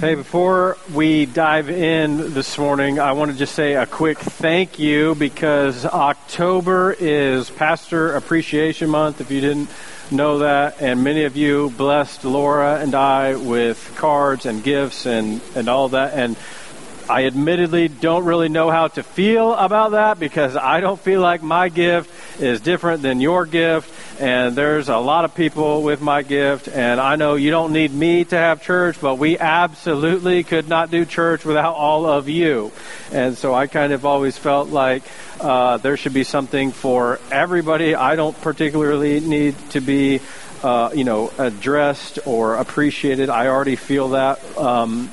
Hey, before we dive in this morning, I want to just say a quick thank you because October is Pastor Appreciation Month, if you didn't know that, and many of you blessed Laura and I with cards and gifts and, and all that. And I admittedly don't really know how to feel about that because I don't feel like my gift is different than your gift. And there's a lot of people with my gift. And I know you don't need me to have church, but we absolutely could not do church without all of you. And so I kind of always felt like uh, there should be something for everybody. I don't particularly need to be. Uh, you know, addressed or appreciated. I already feel that um,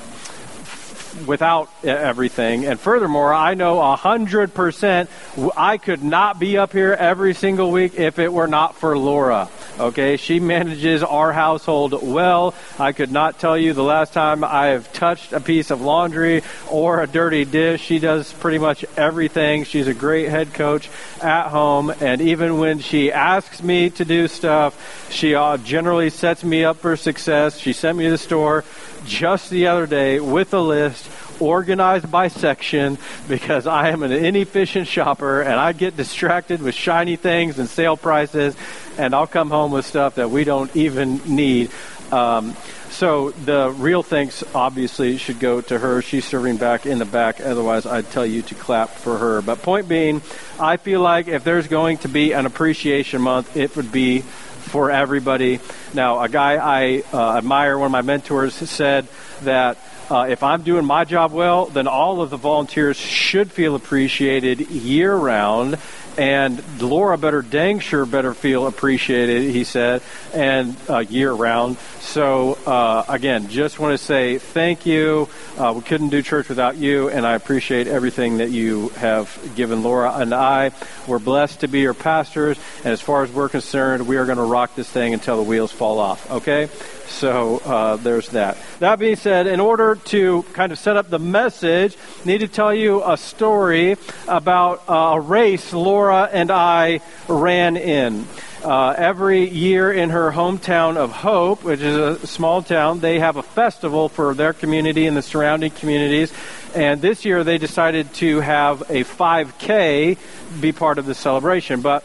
without everything. And furthermore, I know a hundred percent I could not be up here every single week if it were not for Laura. Okay, she manages our household well. I could not tell you the last time I have touched a piece of laundry or a dirty dish. She does pretty much everything. She's a great head coach at home, and even when she asks me to do stuff, she uh, generally sets me up for success. She sent me to the store just the other day with a list organized by section because I am an inefficient shopper and I get distracted with shiny things and sale prices, and I'll come home with stuff that we don't even need. Um, so the real thanks obviously should go to her. She's serving back in the back. Otherwise, I'd tell you to clap for her. But point being, I feel like if there's going to be an appreciation month, it would be for everybody. Now, a guy I uh, admire, one of my mentors, said that uh, if I'm doing my job well, then all of the volunteers should feel appreciated year round. And Laura better dang sure better feel appreciated, he said, and uh, year round. So, uh, again, just want to say thank you. Uh, we couldn't do church without you, and I appreciate everything that you have given Laura and I. We're blessed to be your pastors, and as far as we're concerned, we are going to rock this thing until the wheels fall off, okay? So uh, there's that. That being said, in order to kind of set up the message, I need to tell you a story about a race Laura and I ran in. Uh, every year in her hometown of Hope, which is a small town, they have a festival for their community and the surrounding communities. And this year they decided to have a 5K be part of the celebration. But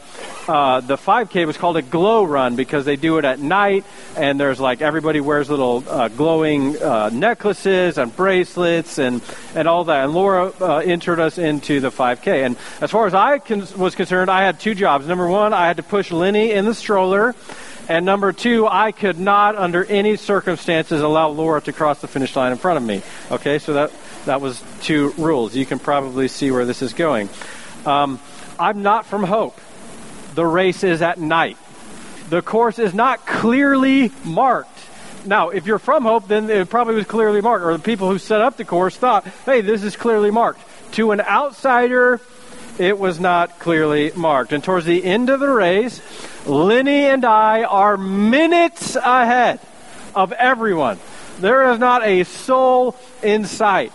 uh, the 5K was called a glow run because they do it at night, and there's like everybody wears little uh, glowing uh, necklaces and bracelets and, and all that. And Laura uh, entered us into the 5K. And as far as I con- was concerned, I had two jobs. Number one, I had to push Lenny in the stroller. And number two, I could not, under any circumstances, allow Laura to cross the finish line in front of me. Okay, so that that was two rules. You can probably see where this is going. Um, I'm not from Hope. The race is at night. The course is not clearly marked. Now, if you're from Hope, then it probably was clearly marked, or the people who set up the course thought, hey, this is clearly marked. To an outsider, it was not clearly marked. And towards the end of the race, Lenny and I are minutes ahead of everyone. There is not a soul in sight.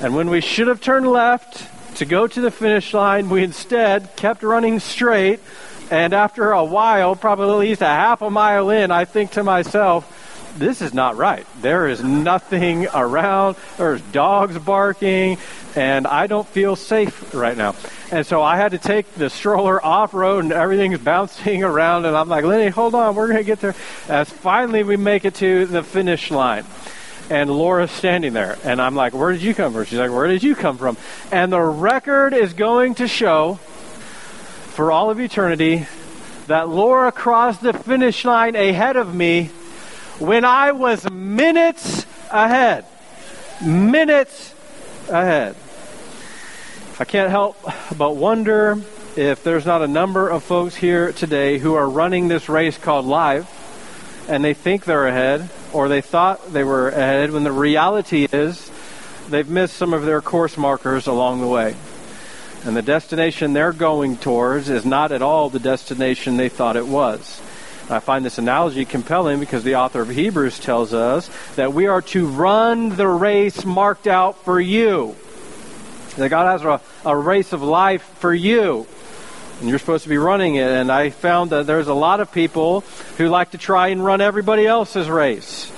And when we should have turned left to go to the finish line, we instead kept running straight. And after a while, probably at least a half a mile in, I think to myself, this is not right. There is nothing around. There's dogs barking, and I don't feel safe right now. And so I had to take the stroller off road, and everything's bouncing around. And I'm like, Lenny, hold on, we're going to get there. As finally we make it to the finish line and Laura's standing there. And I'm like, Where did you come from? She's like, Where did you come from? And the record is going to show for all of eternity that Laura crossed the finish line ahead of me when I was minutes ahead. Minutes ahead. I can't help but wonder if there's not a number of folks here today who are running this race called life and they think they're ahead or they thought they were ahead when the reality is they've missed some of their course markers along the way. And the destination they're going towards is not at all the destination they thought it was. I find this analogy compelling because the author of Hebrews tells us that we are to run the race marked out for you. That God has a, a race of life for you and you're supposed to be running it. And I found that there's a lot of people who like to try and run everybody else's race.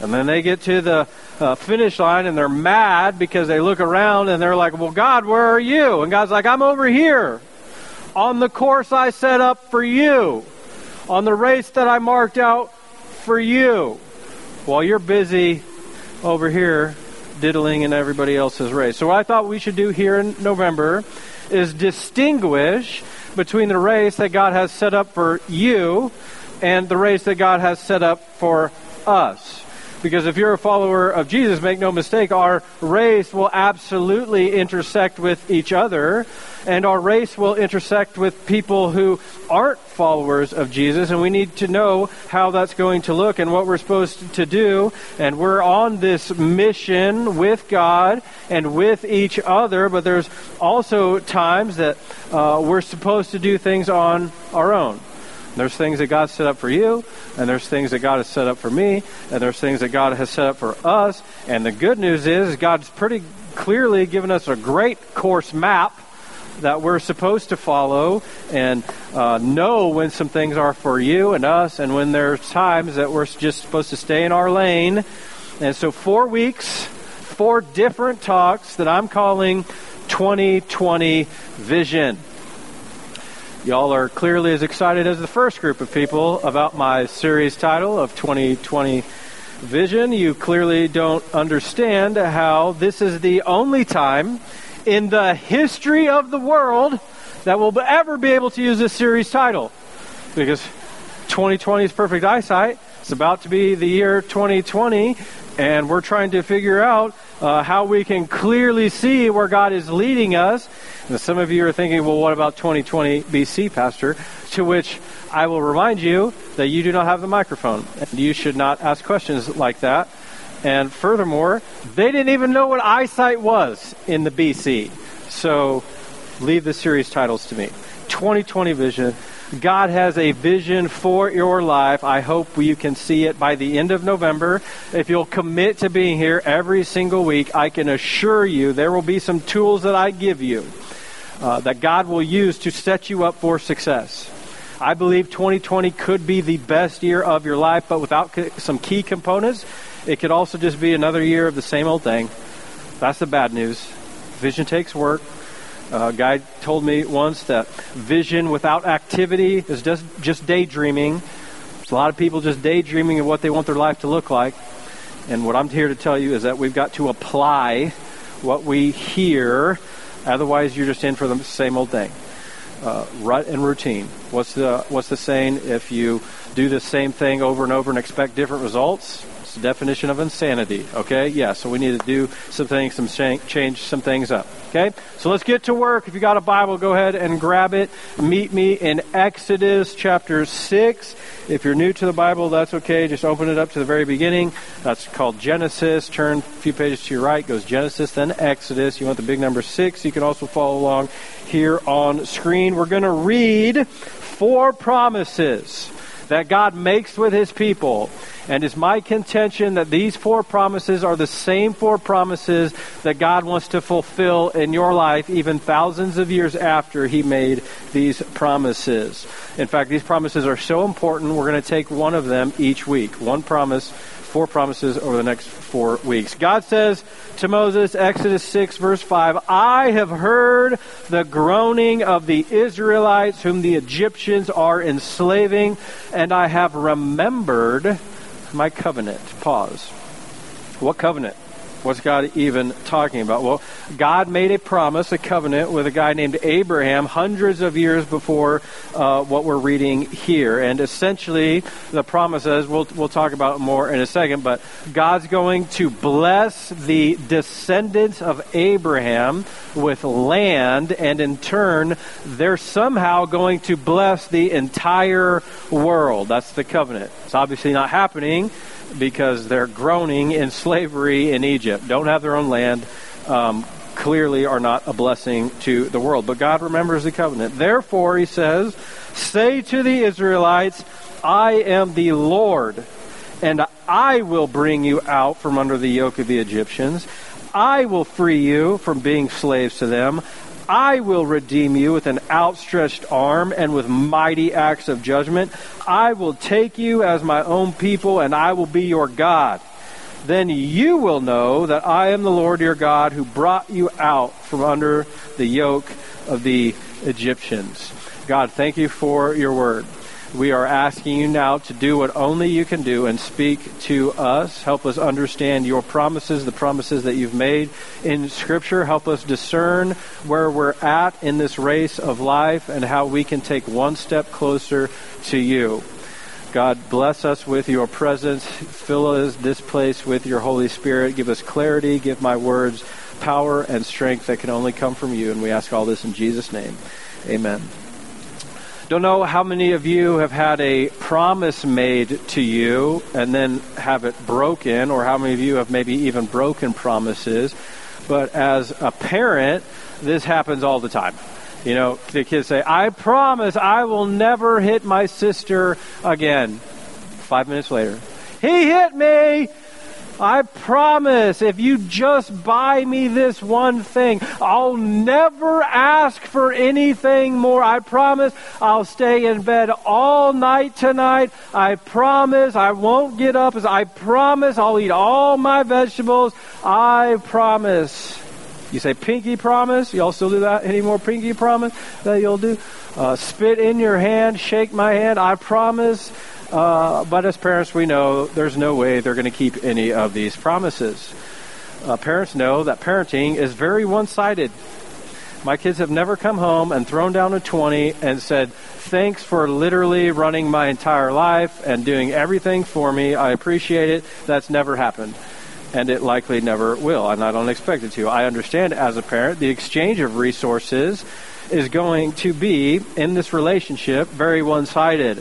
And then they get to the uh, finish line and they're mad because they look around and they're like, Well, God, where are you? And God's like, I'm over here on the course I set up for you, on the race that I marked out for you, while you're busy over here diddling in everybody else's race. So, what I thought we should do here in November is distinguish between the race that God has set up for you and the race that God has set up for us. Because if you're a follower of Jesus, make no mistake, our race will absolutely intersect with each other, and our race will intersect with people who aren't followers of Jesus, and we need to know how that's going to look and what we're supposed to do. And we're on this mission with God and with each other, but there's also times that uh, we're supposed to do things on our own. There's things that God set up for you, and there's things that God has set up for me, and there's things that God has set up for us. And the good news is, God's pretty clearly given us a great course map that we're supposed to follow and uh, know when some things are for you and us, and when there's times that we're just supposed to stay in our lane. And so, four weeks, four different talks that I'm calling 2020 Vision. Y'all are clearly as excited as the first group of people about my series title of 2020 Vision. You clearly don't understand how this is the only time in the history of the world that we'll ever be able to use this series title. Because 2020 is perfect eyesight. It's about to be the year 2020, and we're trying to figure out uh, how we can clearly see where God is leading us. And some of you are thinking, well, what about 2020 BC, Pastor? To which I will remind you that you do not have the microphone. You should not ask questions like that. And furthermore, they didn't even know what eyesight was in the BC. So leave the series titles to me. 2020 vision God has a vision for your life. I hope you can see it by the end of November. If you'll commit to being here every single week, I can assure you there will be some tools that I give you uh, that God will use to set you up for success. I believe 2020 could be the best year of your life, but without some key components, it could also just be another year of the same old thing. That's the bad news. Vision takes work. Uh, a guy told me once that vision without activity is just, just daydreaming. There's a lot of people just daydreaming of what they want their life to look like. And what I'm here to tell you is that we've got to apply what we hear. Otherwise, you're just in for the same old thing. Uh, rut and routine. What's the what's the saying? If you do the same thing over and over and expect different results, the definition of insanity. Okay, yeah. So we need to do some things, some change some things up. Okay? So let's get to work. If you got a Bible, go ahead and grab it. Meet me in Exodus chapter 6. If you're new to the Bible, that's okay. Just open it up to the very beginning. That's called Genesis. Turn a few pages to your right, goes Genesis, then Exodus. You want the big number 6. You can also follow along here on screen. We're going to read four promises that God makes with his people. And it's my contention that these four promises are the same four promises that God wants to fulfill in your life, even thousands of years after He made these promises. In fact, these promises are so important, we're going to take one of them each week. One promise, four promises over the next four weeks. God says to Moses, Exodus 6, verse 5, I have heard the groaning of the Israelites whom the Egyptians are enslaving, and I have remembered my covenant. Pause. What covenant? What's God even talking about? Well, God made a promise, a covenant with a guy named Abraham hundreds of years before uh, what we're reading here. And essentially, the promise is we'll, we'll talk about more in a second, but God's going to bless the descendants of Abraham with land, and in turn, they're somehow going to bless the entire world. That's the covenant. It's obviously not happening because they're groaning in slavery in Egypt, don't have their own land, um, clearly are not a blessing to the world. But God remembers the covenant. Therefore, he says, Say to the Israelites, I am the Lord, and I will bring you out from under the yoke of the Egyptians. I will free you from being slaves to them. I will redeem you with an outstretched arm and with mighty acts of judgment. I will take you as my own people, and I will be your God. Then you will know that I am the Lord your God who brought you out from under the yoke of the Egyptians. God, thank you for your word. We are asking you now to do what only you can do and speak to us. Help us understand your promises, the promises that you've made in Scripture. Help us discern where we're at in this race of life and how we can take one step closer to you. God, bless us with your presence. Fill us this place with your Holy Spirit. Give us clarity. Give my words power and strength that can only come from you. And we ask all this in Jesus' name. Amen. Don't know how many of you have had a promise made to you and then have it broken, or how many of you have maybe even broken promises. But as a parent, this happens all the time. You know, the kids say, I promise I will never hit my sister again. Five minutes later, he hit me. I promise if you just buy me this one thing, I'll never ask for anything more. I promise I'll stay in bed all night tonight. I promise I won't get up. I promise I'll eat all my vegetables. I promise. You say pinky promise. Y'all still do that? Any more pinky promise that you'll do? Uh, spit in your hand, shake my hand. I promise. Uh, but as parents, we know there's no way they're going to keep any of these promises. Uh, parents know that parenting is very one sided. My kids have never come home and thrown down a 20 and said, Thanks for literally running my entire life and doing everything for me. I appreciate it. That's never happened. And it likely never will, and I don't expect it to. I understand as a parent the exchange of resources is going to be in this relationship very one sided.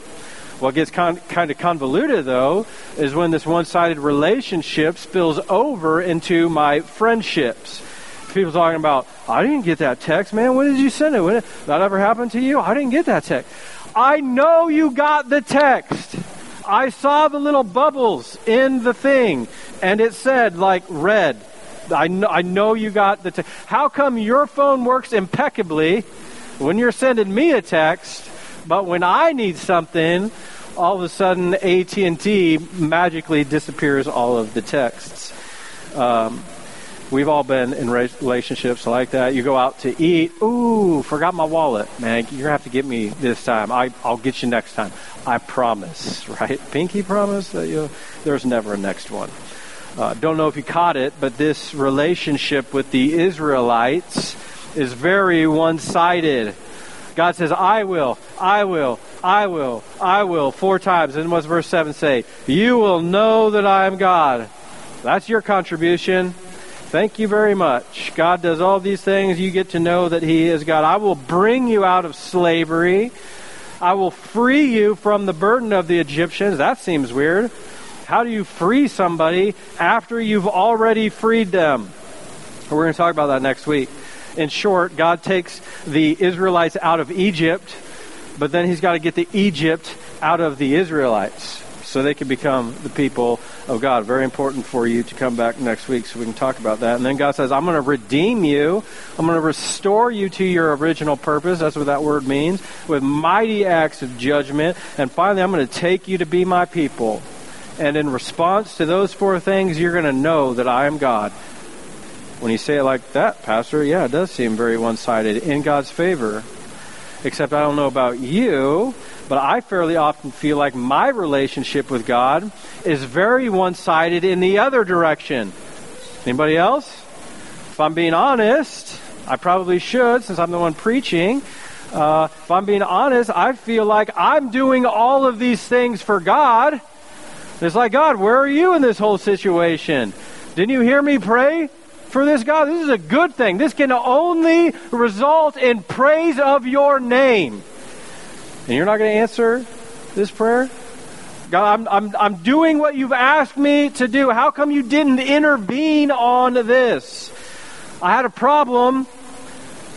What gets con- kind of convoluted, though, is when this one sided relationship spills over into my friendships. People talking about, I didn't get that text, man. When did you send it? When did that ever happened to you? I didn't get that text. I know you got the text. I saw the little bubbles in the thing, and it said, like, read. I know, I know you got the text. How come your phone works impeccably when you're sending me a text, but when I need something, all of a sudden AT&T magically disappears all of the texts. Um, we've all been in relationships like that. You go out to eat. Ooh, forgot my wallet, man. You're gonna have to get me this time. I, I'll get you next time. I promise, right? Pinky promise that you. There's never a next one. Uh, don't know if you caught it, but this relationship with the Israelites is very one-sided. God says, I will, I will, I will, I will, four times. And what's verse 7 say? You will know that I am God. That's your contribution. Thank you very much. God does all these things. You get to know that He is God. I will bring you out of slavery. I will free you from the burden of the Egyptians. That seems weird. How do you free somebody after you've already freed them? We're going to talk about that next week. In short, God takes the Israelites out of Egypt, but then He's got to get the Egypt out of the Israelites so they can become the people of God. Very important for you to come back next week so we can talk about that. And then God says, I'm going to redeem you. I'm going to restore you to your original purpose. That's what that word means. With mighty acts of judgment. And finally, I'm going to take you to be my people. And in response to those four things, you're going to know that I am God. When you say it like that, Pastor, yeah, it does seem very one sided in God's favor. Except I don't know about you, but I fairly often feel like my relationship with God is very one sided in the other direction. Anybody else? If I'm being honest, I probably should since I'm the one preaching. Uh, if I'm being honest, I feel like I'm doing all of these things for God. It's like, God, where are you in this whole situation? Didn't you hear me pray? for this, God. This is a good thing. This can only result in praise of your name. And you're not going to answer this prayer? God, I'm, I'm, I'm doing what you've asked me to do. How come you didn't intervene on this? I had a problem.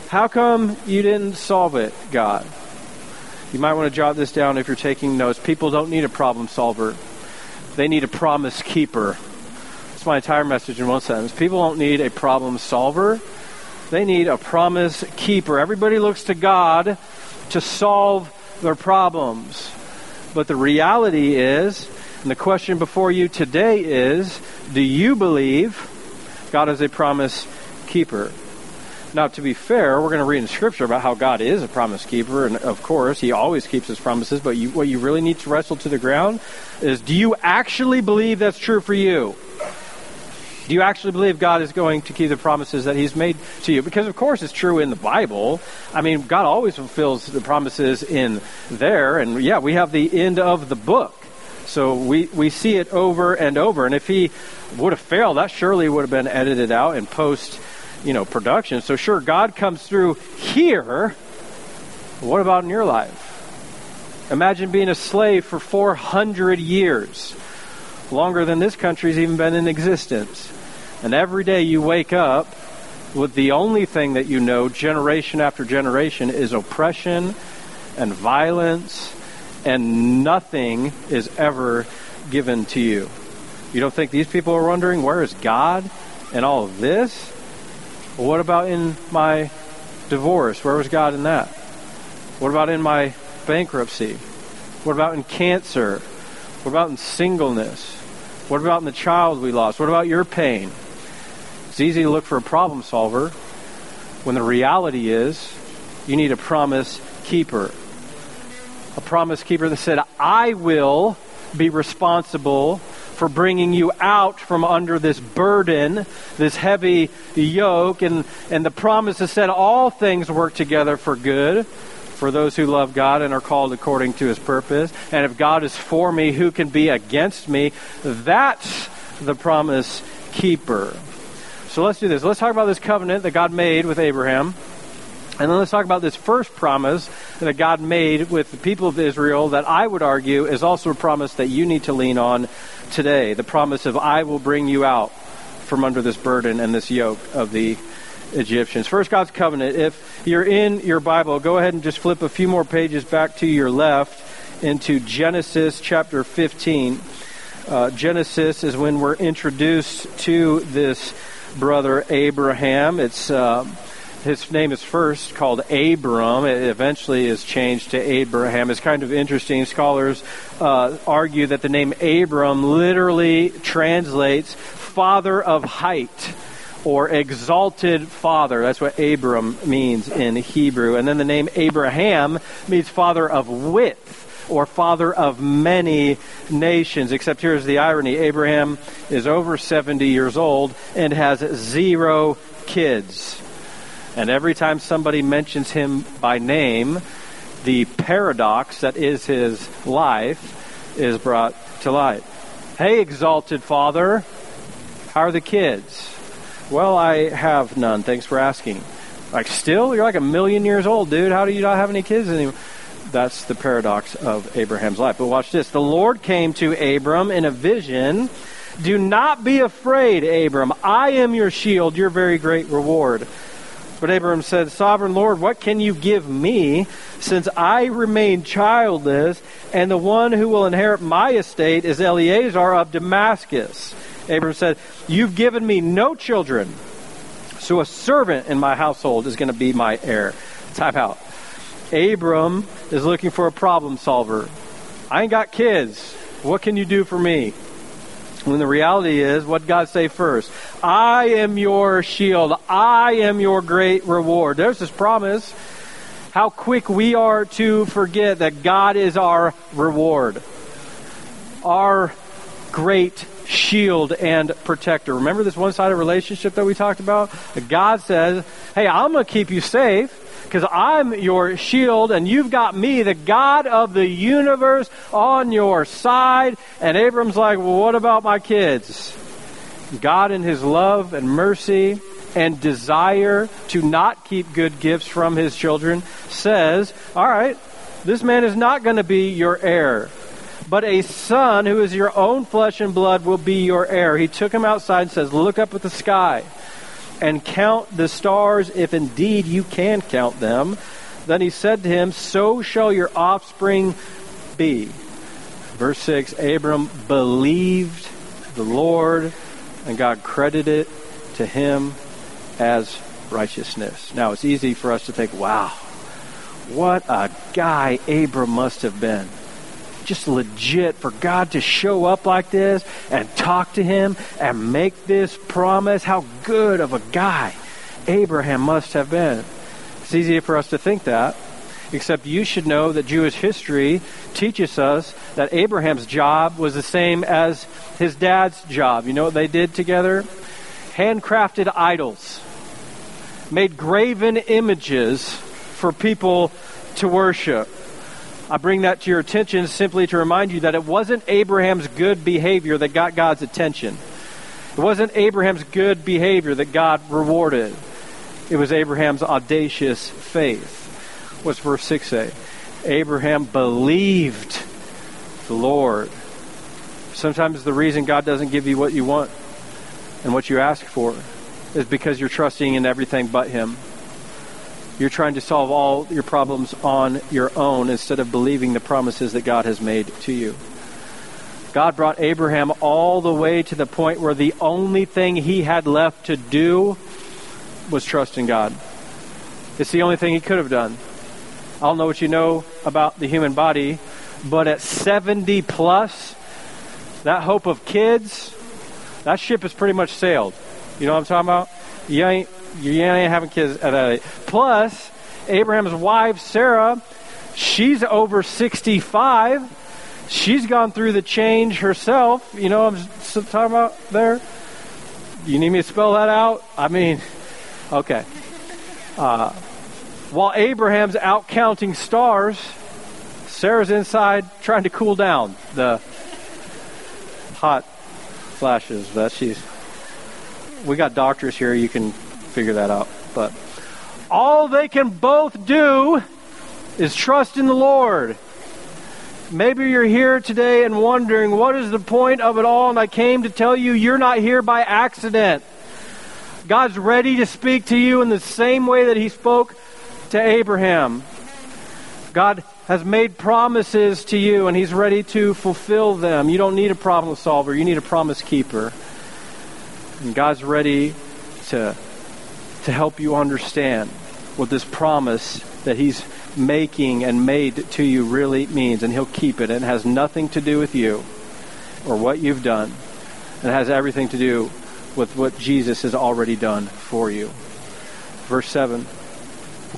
How come you didn't solve it, God? You might want to jot this down if you're taking notes. People don't need a problem solver, they need a promise keeper That's my entire message in one sentence. People don't need a problem solver, they need a promise keeper. Everybody looks to God to solve their problems. But the reality is, and the question before you today is Do you believe God is a promise keeper? Now, to be fair, we're going to read in Scripture about how God is a promise keeper, and of course, He always keeps His promises. But you, what you really need to wrestle to the ground is do you actually believe that's true for you? Do you actually believe God is going to keep the promises that He's made to you? Because, of course, it's true in the Bible. I mean, God always fulfills the promises in there. And, yeah, we have the end of the book. So we, we see it over and over. And if He would have failed, that surely would have been edited out in post you know, production. So sure, God comes through here. What about in your life? Imagine being a slave for 400 years, longer than this country's even been in existence. And every day you wake up with the only thing that you know, generation after generation, is oppression and violence, and nothing is ever given to you. You don't think these people are wondering, where is God and all of this? What about in my divorce? Where was God in that? What about in my bankruptcy? What about in cancer? What about in singleness? What about in the child we lost? What about your pain? It's easy to look for a problem solver when the reality is you need a promise keeper. A promise keeper that said, I will be responsible for bringing you out from under this burden, this heavy yoke. And, and the promise is said all things work together for good for those who love God and are called according to his purpose. And if God is for me, who can be against me? That's the promise keeper. So let's do this. Let's talk about this covenant that God made with Abraham. And then let's talk about this first promise that God made with the people of Israel that I would argue is also a promise that you need to lean on today. The promise of I will bring you out from under this burden and this yoke of the Egyptians. First, God's covenant. If you're in your Bible, go ahead and just flip a few more pages back to your left into Genesis chapter 15. Uh, Genesis is when we're introduced to this brother Abraham. It's. Uh, his name is first called Abram. It eventually is changed to Abraham. It's kind of interesting. Scholars uh, argue that the name Abram literally translates father of height or exalted father. That's what Abram means in Hebrew. And then the name Abraham means father of width or father of many nations. Except here's the irony Abraham is over 70 years old and has zero kids. And every time somebody mentions him by name, the paradox that is his life is brought to light. Hey, exalted Father, how are the kids? Well, I have none. Thanks for asking. Like, still? You're like a million years old, dude. How do you not have any kids anymore? That's the paradox of Abraham's life. But watch this. The Lord came to Abram in a vision. Do not be afraid, Abram. I am your shield, your very great reward. But Abraham said, Sovereign Lord, what can you give me since I remain childless, and the one who will inherit my estate is Eliezer of Damascus? Abraham said, You've given me no children, so a servant in my household is going to be my heir. Time out. Abram is looking for a problem solver. I ain't got kids. What can you do for me? When the reality is, what God say first? I am your shield. I am your great reward. There's this promise. How quick we are to forget that God is our reward. Our great shield and protector. Remember this one-sided relationship that we talked about? God says, hey, I'm going to keep you safe because I'm your shield and you've got me, the God of the universe, on your side. And Abram's like, well, what about my kids? God, in his love and mercy and desire to not keep good gifts from his children, says, all right, this man is not going to be your heir but a son who is your own flesh and blood will be your heir. He took him outside and says, Look up at the sky and count the stars if indeed you can count them. Then he said to him, So shall your offspring be. Verse 6 Abram believed the Lord, and God credited it to him as righteousness. Now, it's easy for us to think, wow, what a guy Abram must have been. Just legit for God to show up like this and talk to him and make this promise. How good of a guy Abraham must have been. It's easy for us to think that, except you should know that Jewish history teaches us that Abraham's job was the same as his dad's job. You know what they did together? Handcrafted idols, made graven images for people to worship. I bring that to your attention simply to remind you that it wasn't Abraham's good behavior that got God's attention. It wasn't Abraham's good behavior that God rewarded. It was Abraham's audacious faith. What's verse 6a? Abraham believed the Lord. Sometimes the reason God doesn't give you what you want and what you ask for is because you're trusting in everything but Him. You're trying to solve all your problems on your own instead of believing the promises that God has made to you. God brought Abraham all the way to the point where the only thing he had left to do was trust in God. It's the only thing he could have done. I don't know what you know about the human body, but at 70 plus, that hope of kids, that ship has pretty much sailed. You know what I'm talking about? You ain't you ain't having kids at that age. Plus, Abraham's wife, Sarah, she's over 65. She's gone through the change herself. You know I'm talking about there? You need me to spell that out? I mean, okay. Uh, while Abraham's out counting stars, Sarah's inside trying to cool down the hot flashes that she's. We got doctors here. You can figure that out. But all they can both do is trust in the Lord. Maybe you're here today and wondering, what is the point of it all? And I came to tell you, you're not here by accident. God's ready to speak to you in the same way that He spoke to Abraham. God has made promises to you, and He's ready to fulfill them. You don't need a problem solver, you need a promise keeper. And God's ready to to help you understand what this promise that He's making and made to you really means, and He'll keep it. It has nothing to do with you or what you've done. It has everything to do with what Jesus has already done for you. Verse 7.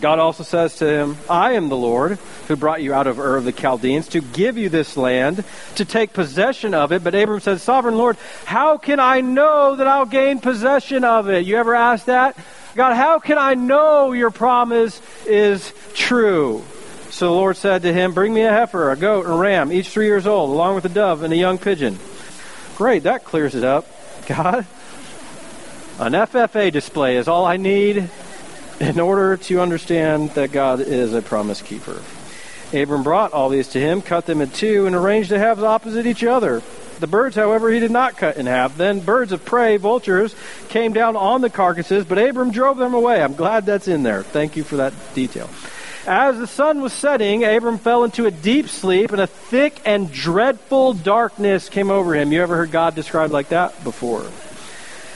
God also says to him, I am the Lord who brought you out of Ur of the Chaldeans to give you this land, to take possession of it. But Abram said, Sovereign Lord, how can I know that I'll gain possession of it? You ever asked that? God, how can I know your promise is true? So the Lord said to him, Bring me a heifer, a goat, and a ram, each three years old, along with a dove and a young pigeon. Great, that clears it up. God, an FFA display is all I need in order to understand that God is a promise keeper. Abram brought all these to him, cut them in two, and arranged the halves opposite each other. The birds, however, he did not cut in half. Then birds of prey, vultures, came down on the carcasses, but Abram drove them away. I'm glad that's in there. Thank you for that detail. As the sun was setting, Abram fell into a deep sleep, and a thick and dreadful darkness came over him. You ever heard God described like that before?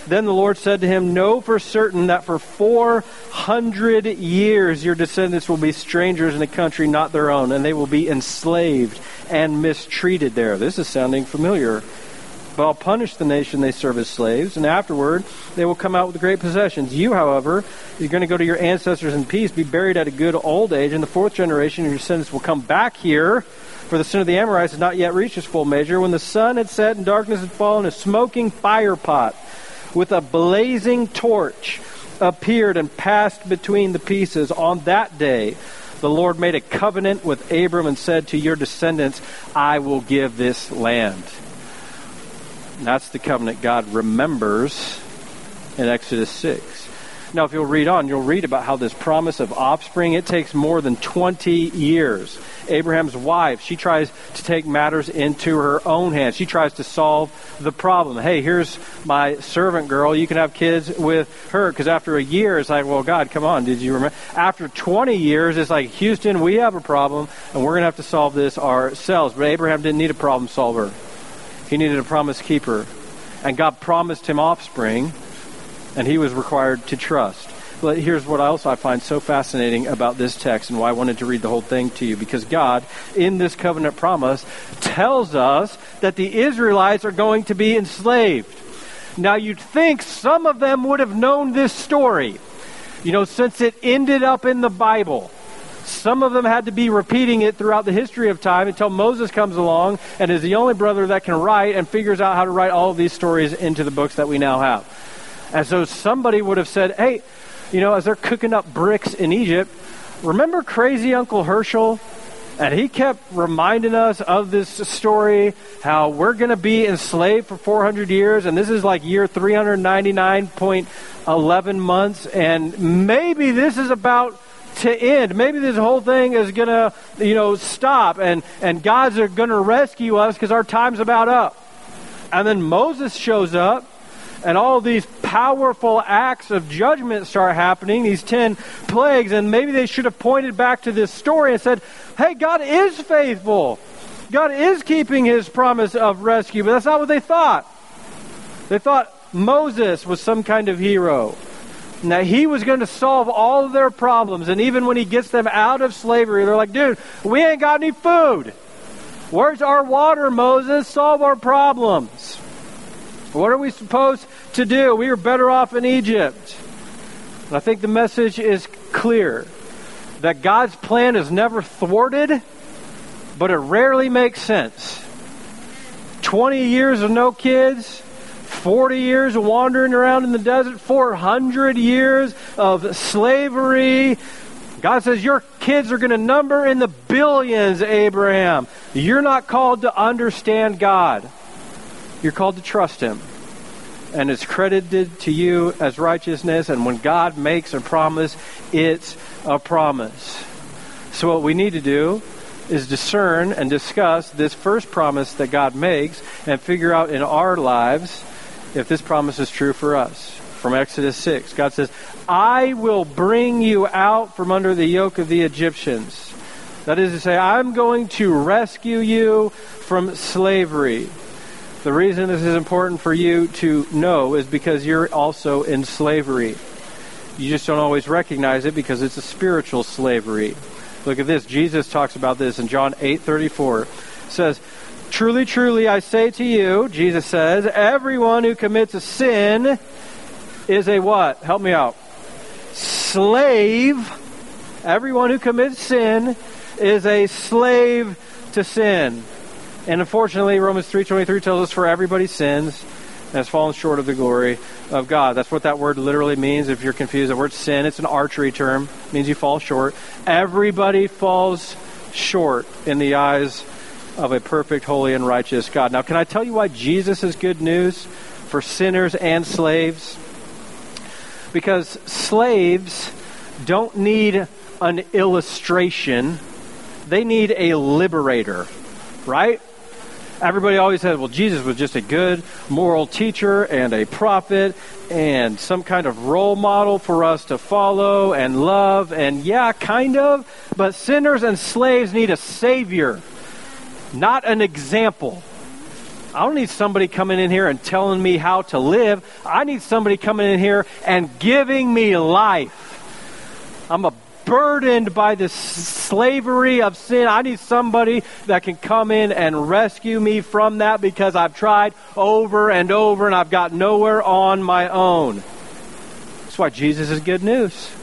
Then the Lord said to him, Know for certain that for 400 years your descendants will be strangers in a country not their own, and they will be enslaved and mistreated there. This is sounding familiar. But I'll punish the nation they serve as slaves, and afterward they will come out with great possessions. You, however, you're going to go to your ancestors in peace, be buried at a good old age. and the fourth generation, of your descendants will come back here, for the sin of the Amorites has not yet reached its full measure. When the sun had set and darkness had fallen, a smoking fire pot with a blazing torch appeared and passed between the pieces. On that day, the Lord made a covenant with Abram and said, To your descendants, I will give this land. And that's the covenant God remembers in Exodus 6. Now, if you'll read on, you'll read about how this promise of offspring, it takes more than 20 years. Abraham's wife, she tries to take matters into her own hands. She tries to solve the problem. Hey, here's my servant girl. You can have kids with her. Because after a year, it's like, well, God, come on. Did you remember? After 20 years, it's like, Houston, we have a problem, and we're going to have to solve this ourselves. But Abraham didn't need a problem solver, he needed a promise keeper. And God promised him offspring and he was required to trust. But here's what else I find so fascinating about this text and why I wanted to read the whole thing to you. Because God, in this covenant promise, tells us that the Israelites are going to be enslaved. Now, you'd think some of them would have known this story, you know, since it ended up in the Bible. Some of them had to be repeating it throughout the history of time until Moses comes along and is the only brother that can write and figures out how to write all of these stories into the books that we now have. And though somebody would have said, hey, you know, as they're cooking up bricks in Egypt, remember crazy Uncle Herschel? And he kept reminding us of this story, how we're going to be enslaved for 400 years, and this is like year 399.11 months, and maybe this is about to end. Maybe this whole thing is going to, you know, stop and, and God's going to rescue us because our time's about up. And then Moses shows up and all these powerful acts of judgment start happening, these 10 plagues, and maybe they should have pointed back to this story and said, hey, God is faithful. God is keeping his promise of rescue, but that's not what they thought. They thought Moses was some kind of hero. Now, he was going to solve all of their problems. And even when he gets them out of slavery, they're like, dude, we ain't got any food. Where's our water, Moses? Solve our problems. What are we supposed to do? We are better off in Egypt. And I think the message is clear that God's plan is never thwarted, but it rarely makes sense. 20 years of no kids, 40 years of wandering around in the desert, 400 years of slavery. God says, Your kids are going to number in the billions, Abraham. You're not called to understand God, you're called to trust Him. And it's credited to you as righteousness. And when God makes a promise, it's a promise. So, what we need to do is discern and discuss this first promise that God makes and figure out in our lives if this promise is true for us. From Exodus 6, God says, I will bring you out from under the yoke of the Egyptians. That is to say, I'm going to rescue you from slavery. The reason this is important for you to know is because you're also in slavery. You just don't always recognize it because it's a spiritual slavery. Look at this. Jesus talks about this in John 8:34. says, Truly, truly, I say to you, Jesus says, everyone who commits a sin is a what? Help me out. Slave. Everyone who commits sin is a slave to sin. And unfortunately, Romans 3.23 tells us for everybody sins and has fallen short of the glory of God. That's what that word literally means. If you're confused, the word sin, it's an archery term. It means you fall short. Everybody falls short in the eyes of a perfect, holy, and righteous God. Now, can I tell you why Jesus is good news for sinners and slaves? Because slaves don't need an illustration, they need a liberator, right? Everybody always said, well, Jesus was just a good moral teacher and a prophet and some kind of role model for us to follow and love. And yeah, kind of. But sinners and slaves need a savior not an example. I don't need somebody coming in here and telling me how to live. I need somebody coming in here and giving me life. I'm a burdened by the slavery of sin. I need somebody that can come in and rescue me from that because I've tried over and over and I've got nowhere on my own. That's why Jesus is good news.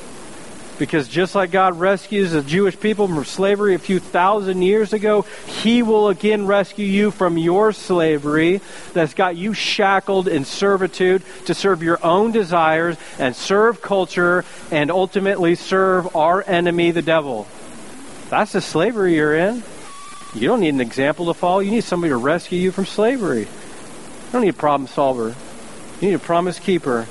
Because just like God rescues the Jewish people from slavery a few thousand years ago, He will again rescue you from your slavery that's got you shackled in servitude to serve your own desires and serve culture and ultimately serve our enemy, the devil. That's the slavery you're in. You don't need an example to follow. You need somebody to rescue you from slavery. You don't need a problem solver. You need a promise keeper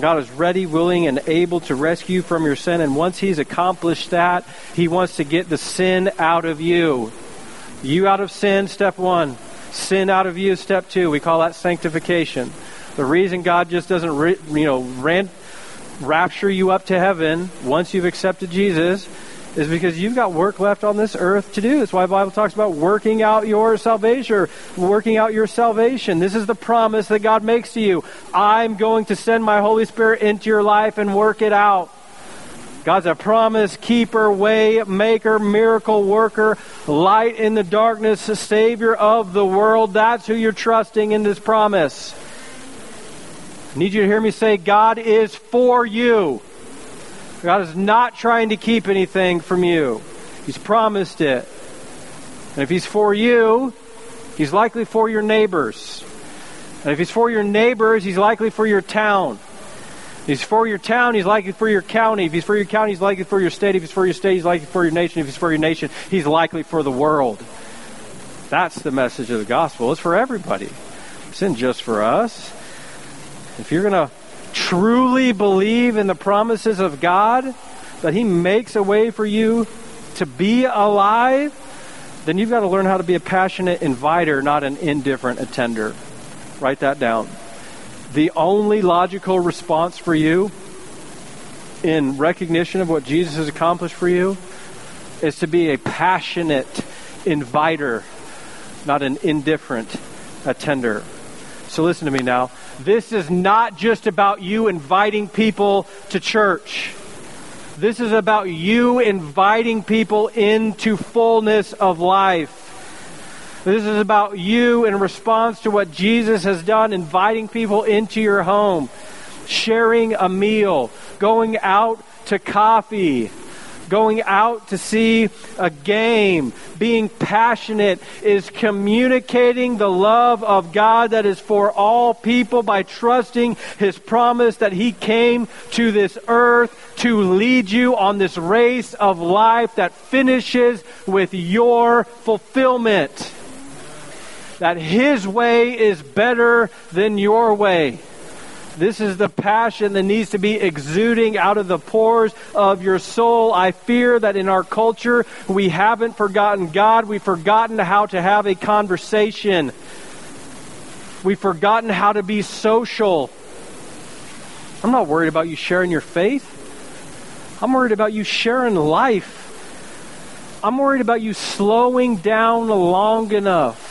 God is ready, willing, and able to rescue from your sin. And once He's accomplished that, He wants to get the sin out of you. You out of sin, step one. Sin out of you, step two. We call that sanctification. The reason God just doesn't, you know, rapture you up to heaven once you've accepted Jesus is because you've got work left on this earth to do. That's why the Bible talks about working out your salvation, working out your salvation. This is the promise that God makes to you. I'm going to send my Holy Spirit into your life and work it out. God's a promise keeper, way maker, miracle worker, light in the darkness, savior of the world. That's who you're trusting in this promise. I need you to hear me say, God is for you. God is not trying to keep anything from you. He's promised it. And if He's for you, He's likely for your neighbors. And if He's for your neighbors, He's likely for your town. If He's for your town, He's likely for your county. If He's for your county, He's likely for your state. If He's for your state, He's likely for your nation. If He's for your nation, He's likely for the world. That's the message of the gospel. It's for everybody. It's not just for us. If you're going to truly believe in the promises of God, that He makes a way for you to be alive, then you've got to learn how to be a passionate inviter, not an indifferent attender. Write that down. The only logical response for you in recognition of what Jesus has accomplished for you is to be a passionate inviter, not an indifferent attender. So listen to me now. This is not just about you inviting people to church. This is about you inviting people into fullness of life. This is about you in response to what Jesus has done, inviting people into your home, sharing a meal, going out to coffee, going out to see a game, being passionate, is communicating the love of God that is for all people by trusting His promise that He came to this earth to lead you on this race of life that finishes with your fulfillment. That His way is better than your way. This is the passion that needs to be exuding out of the pores of your soul. I fear that in our culture, we haven't forgotten God. We've forgotten how to have a conversation. We've forgotten how to be social. I'm not worried about you sharing your faith. I'm worried about you sharing life. I'm worried about you slowing down long enough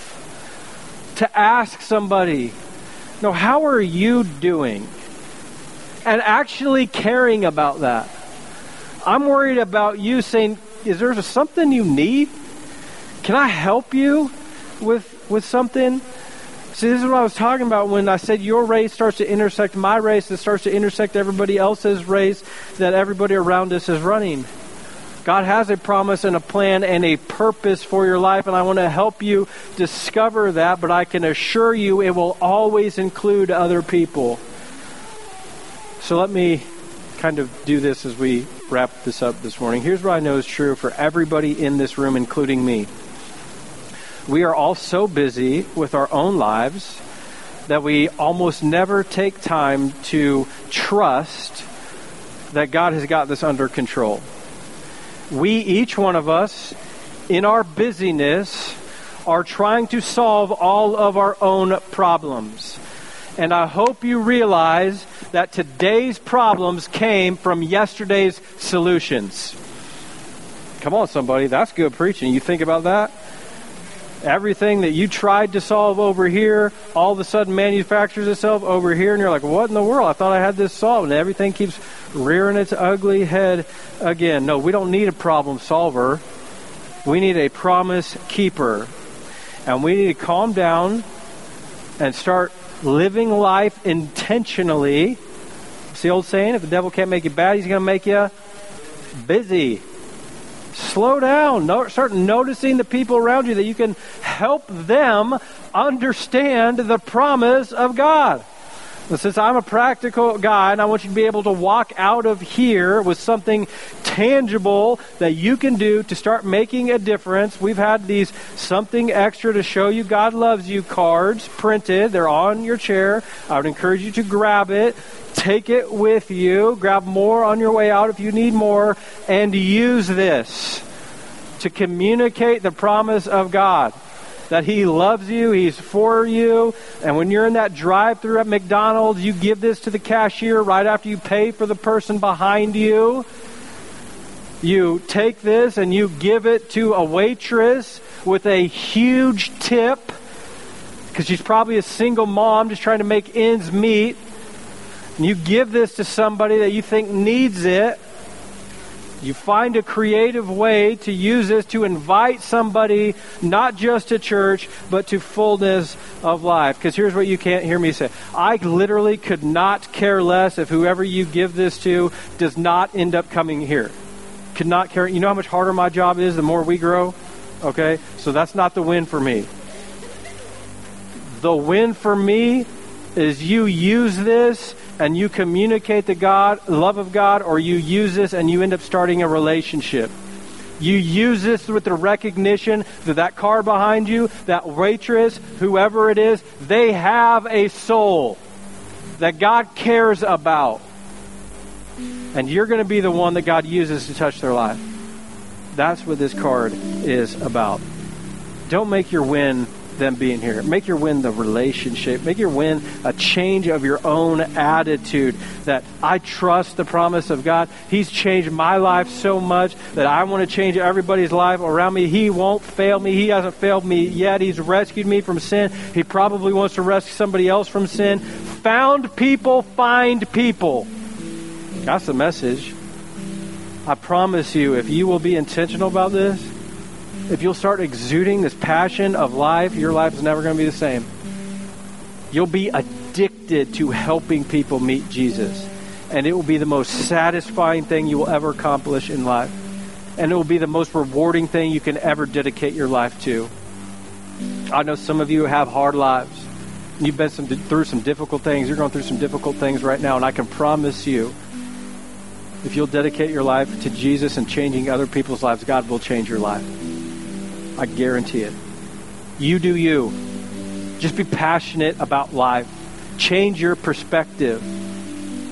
to ask somebody, no, how are you doing? And actually caring about that. I'm worried about you saying, is there something you need? Can I help you with with something? See, this is what I was talking about when I said your race starts to intersect my race, it starts to intersect everybody else's race that everybody around us is running. God has a promise and a plan and a purpose for your life, and I want to help you discover that, but I can assure you it will always include other people. So let me kind of do this as we wrap this up this morning. Here's what I know is true for everybody in this room, including me. We are all so busy with our own lives that we almost never take time to trust that God has got this under control we, each one of us, in our busyness, are trying to solve all of our own problems. And I hope you realize that today's problems came from yesterday's solutions. Come on, somebody, that's good preaching. You think about that? Everything that you tried to solve over here, all of a sudden manufactures itself over here, and you're like, what in the world? I thought I had this solved. And everything keeps rearing its ugly head again. No, we don't need a problem solver. We need a promise keeper. And we need to calm down and start living life intentionally. It's the old saying if the devil can't make you bad, he's going to make you busy. Slow down. No, start noticing the people around you that you can help them understand the promise of God. And since I'm a practical guy and I want you to be able to walk out of here with something tangible that you can do to start making a difference, we've had these something extra to show you God loves you cards printed. They're on your chair. I would encourage you to grab it. Take it with you. Grab more on your way out if you need more. And use this to communicate the promise of God that He loves you, He's for you. And when you're in that drive through at McDonald's, you give this to the cashier right after you pay for the person behind you. you take this and you give it to a waitress with a huge tip because she's probably a single mom just trying to make ends meet. And you give this to somebody that you think needs it. You find a creative way to use this to invite somebody not just to church, but to fullness of life. Because here's what you can't hear me say I literally could not care less if whoever you give this to does not end up coming here. Could not care. You know how much harder my job is the more we grow? Okay? So that's not the win for me. The win for me is you use this and you communicate the God, love of God, or you use this and you end up starting a relationship. You use this with the recognition that that car behind you, that waitress, whoever it is, they have a soul that God cares about. And you're going to be the one that God uses to touch their life. That's what this card is about. Don't make your win them being here. Make your win the relationship. Make your win a change of your own attitude that I trust the promise of God. He's changed my life so much that I want to change everybody's life around me. He won't fail me. He hasn't failed me yet. He's rescued me from sin. He probably wants to rescue somebody else from sin. Found people find people. That's the message. I promise you, if you will be intentional about this, if you'll start exuding this passion of life, your life is never going to be the same. You'll be addicted to helping people meet Jesus. And it will be the most satisfying thing you will ever accomplish in life. And it will be the most rewarding thing you can ever dedicate your life to. I know some of you have hard lives. You've been some, through some difficult things. You're going through some difficult things right now. And I can promise you, if you'll dedicate your life to Jesus and changing other people's lives, God will change your life. I guarantee it. You do you. Just be passionate about life. Change your perspective.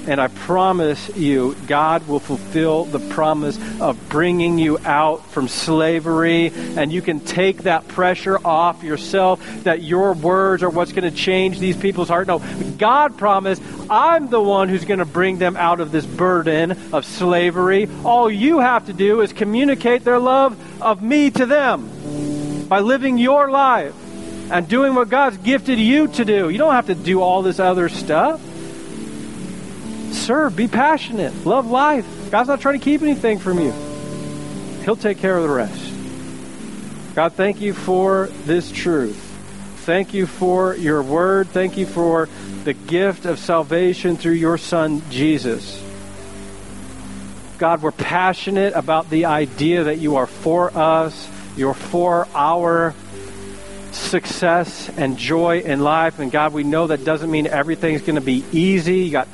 And I promise you, God will fulfill the promise of bringing you out from slavery. And you can take that pressure off yourself that your words are what's going to change these people's heart. No, God promised, I'm the one who's going to bring them out of this burden of slavery. All you have to do is communicate their love of me to them by living your life and doing what God's gifted you to do. You don't have to do all this other stuff serve, be passionate, love life. God's not trying to keep anything from you. He'll take care of the rest. God, thank you for this truth. Thank you for your word. Thank you for the gift of salvation through your son, Jesus. God, we're passionate about the idea that you are for us, you're for success and joy in life. And God, we know that doesn't mean everything's going to be easy. You got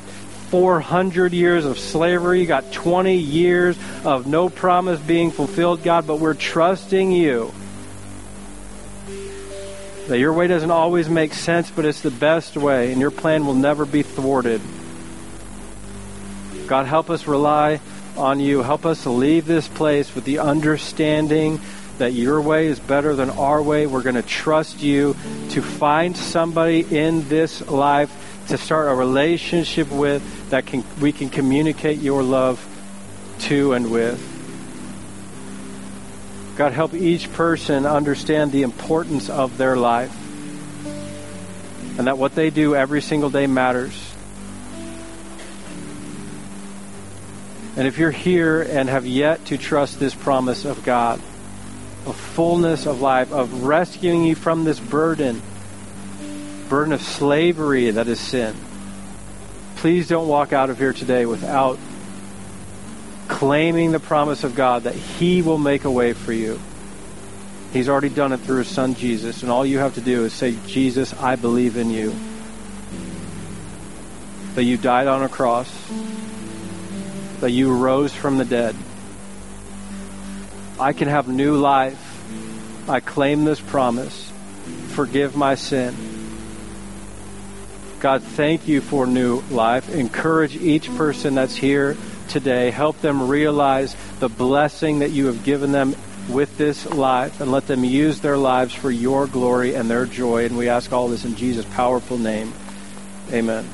400 years of slavery, you got 20 years of no promise being fulfilled, God, but we're trusting you. That your way doesn't always make sense, but it's the best way, and your plan will never be thwarted. God, help us rely on you. Help us leave this place with the understanding that your way is better than our way. We're going to trust you to find somebody in this life to start a relationship with that can we can communicate your love to and with. God help each person understand the importance of their life and that what they do every single day matters. And if you're here and have yet to trust this promise of God, of fullness of life, of rescuing you from this burden, burden of slavery that is sin. Please don't walk out of here today without claiming the promise of God that He will make a way for you. He's already done it through His Son Jesus, and all you have to do is say, Jesus, I believe in you. That you died on a cross, that you rose from the dead. I can have new life. I claim this promise. Forgive my sin. God, thank you for new life. Encourage each person that's here today. Help them realize the blessing that you have given them with this life and let them use their lives for your glory and their joy. And we ask all this in Jesus' powerful name. Amen.